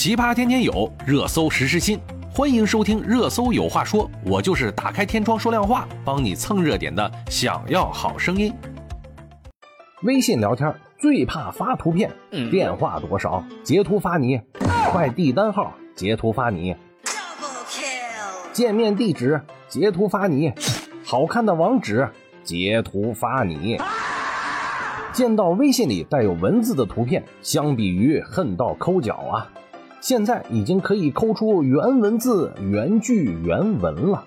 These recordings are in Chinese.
奇葩天天有，热搜时时新。欢迎收听《热搜有话说》，我就是打开天窗说亮话，帮你蹭热点的。想要好声音，微信聊天最怕发图片，电话多少截图发你，快递单号截图发你，见面地址截图发你，好看的网址截图发你。见到微信里带有文字的图片，相比于恨到抠脚啊，现在已经可以抠出原文字、原句、原文了。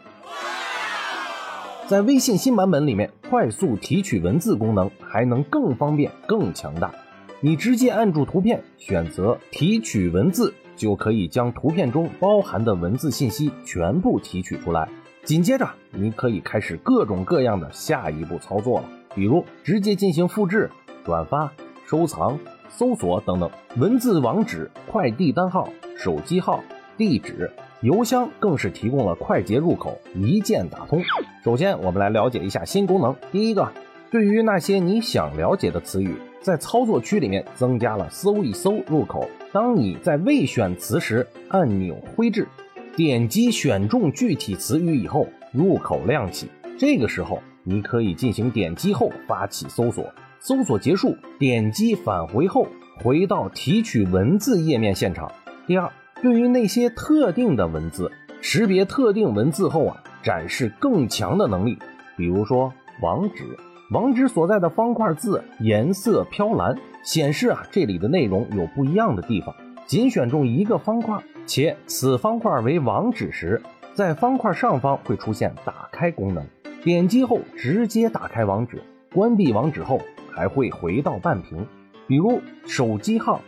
在微信新版本里面，快速提取文字功能还能更方便、更强大。你直接按住图片，选择提取文字，就可以将图片中包含的文字信息全部提取出来。紧接着，你可以开始各种各样的下一步操作了，比如直接进行复制。转发、收藏、搜索等等，文字、网址、快递单号、手机号、地址、邮箱更是提供了快捷入口，一键打通。首先，我们来了解一下新功能。第一个，对于那些你想了解的词语，在操作区里面增加了搜一搜入口。当你在未选词时，按钮挥至，点击选中具体词语以后，入口亮起。这个时候，你可以进行点击后发起搜索。搜索结束，点击返回后，回到提取文字页面现场。第二，对于那些特定的文字，识别特定文字后啊，展示更强的能力。比如说网址，网址所在的方块字颜色飘蓝，显示啊这里的内容有不一样的地方。仅选中一个方块，且此方块为网址时，在方块上方会出现打开功能，点击后直接打开网址。关闭网址后。还会回到半屏，比如手机号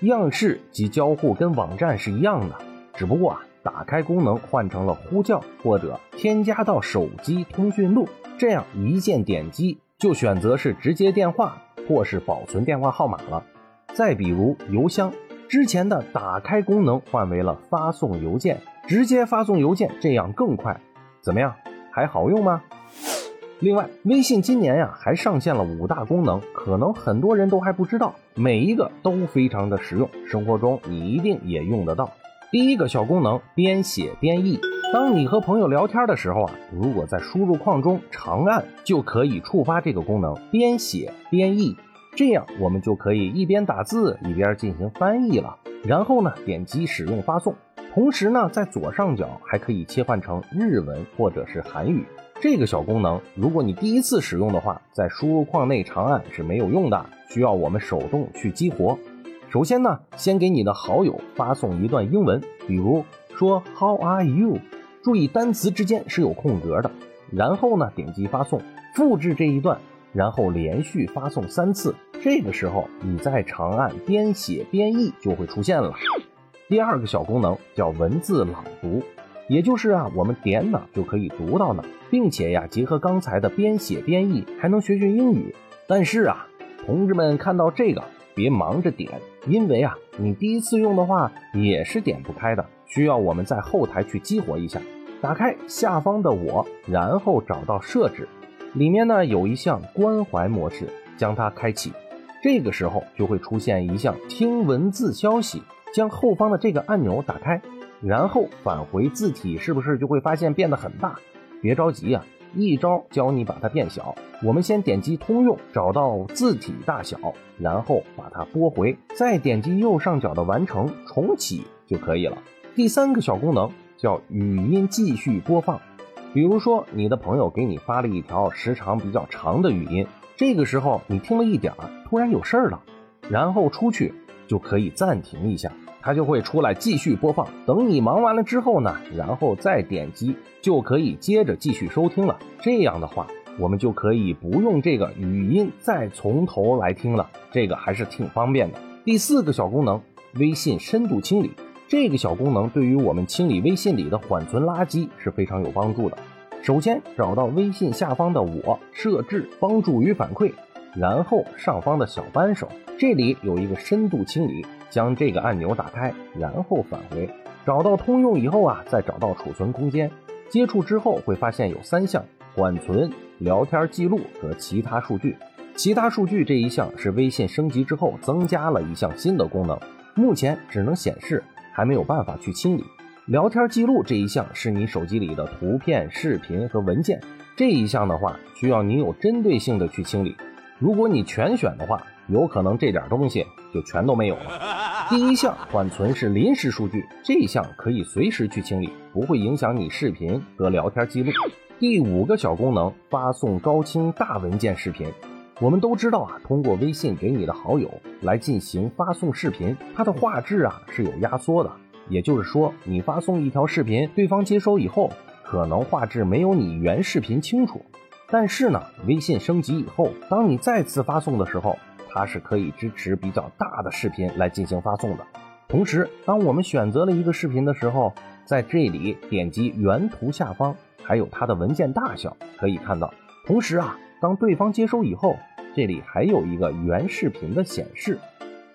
样式及交互跟网站是一样的，只不过啊，打开功能换成了呼叫或者添加到手机通讯录，这样一键点击就选择是直接电话或是保存电话号码了。再比如邮箱，之前的打开功能换为了发送邮件，直接发送邮件，这样更快。怎么样，还好用吗？另外，微信今年呀还上线了五大功能，可能很多人都还不知道，每一个都非常的实用，生活中你一定也用得到。第一个小功能，边写边译。当你和朋友聊天的时候啊，如果在输入框中长按，就可以触发这个功能，边写边译，这样我们就可以一边打字一边进行翻译了。然后呢，点击使用发送，同时呢，在左上角还可以切换成日文或者是韩语。这个小功能，如果你第一次使用的话，在输入框内长按是没有用的，需要我们手动去激活。首先呢，先给你的好友发送一段英文，比如说 How are you？注意单词之间是有空格的。然后呢，点击发送，复制这一段，然后连续发送三次。这个时候，你再长按边写边译就会出现了。第二个小功能叫文字朗读。也就是啊，我们点哪就可以读到哪，并且呀，结合刚才的边写边译，还能学学英语。但是啊，同志们看到这个别忙着点，因为啊，你第一次用的话也是点不开的，需要我们在后台去激活一下。打开下方的我，然后找到设置，里面呢有一项关怀模式，将它开启。这个时候就会出现一项听文字消息，将后方的这个按钮打开。然后返回字体，是不是就会发现变得很大？别着急啊，一招教你把它变小。我们先点击通用，找到字体大小，然后把它拨回，再点击右上角的完成重启就可以了。第三个小功能叫语音继续播放。比如说你的朋友给你发了一条时长比较长的语音，这个时候你听了一点儿，突然有事儿了，然后出去就可以暂停一下。它就会出来继续播放，等你忙完了之后呢，然后再点击就可以接着继续收听了。这样的话，我们就可以不用这个语音再从头来听了，这个还是挺方便的。第四个小功能，微信深度清理，这个小功能对于我们清理微信里的缓存垃圾是非常有帮助的。首先找到微信下方的我设置帮助与反馈，然后上方的小扳手，这里有一个深度清理。将这个按钮打开，然后返回，找到通用以后啊，再找到储存空间，接触之后会发现有三项：缓存、聊天记录和其他数据。其他数据这一项是微信升级之后增加了一项新的功能，目前只能显示，还没有办法去清理。聊天记录这一项是你手机里的图片、视频和文件，这一项的话需要你有针对性的去清理。如果你全选的话，有可能这点东西就全都没有了。第一项缓存是临时数据，这一项可以随时去清理，不会影响你视频和聊天记录。第五个小功能，发送高清大文件视频。我们都知道啊，通过微信给你的好友来进行发送视频，它的画质啊是有压缩的。也就是说，你发送一条视频，对方接收以后，可能画质没有你原视频清楚。但是呢，微信升级以后，当你再次发送的时候，它是可以支持比较大的视频来进行发送的。同时，当我们选择了一个视频的时候，在这里点击原图下方，还有它的文件大小可以看到。同时啊，当对方接收以后，这里还有一个原视频的显示。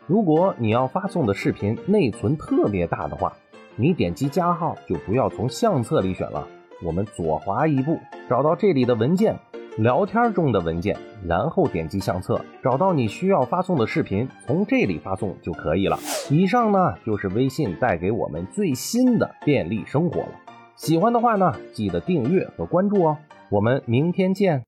如果你要发送的视频内存特别大的话，你点击加号就不要从相册里选了，我们左滑一步，找到这里的文件，聊天中的文件，然后点击相册，找到你需要发送的视频，从这里发送就可以了。以上呢就是微信带给我们最新的便利生活了。喜欢的话呢，记得订阅和关注哦。我们明天见。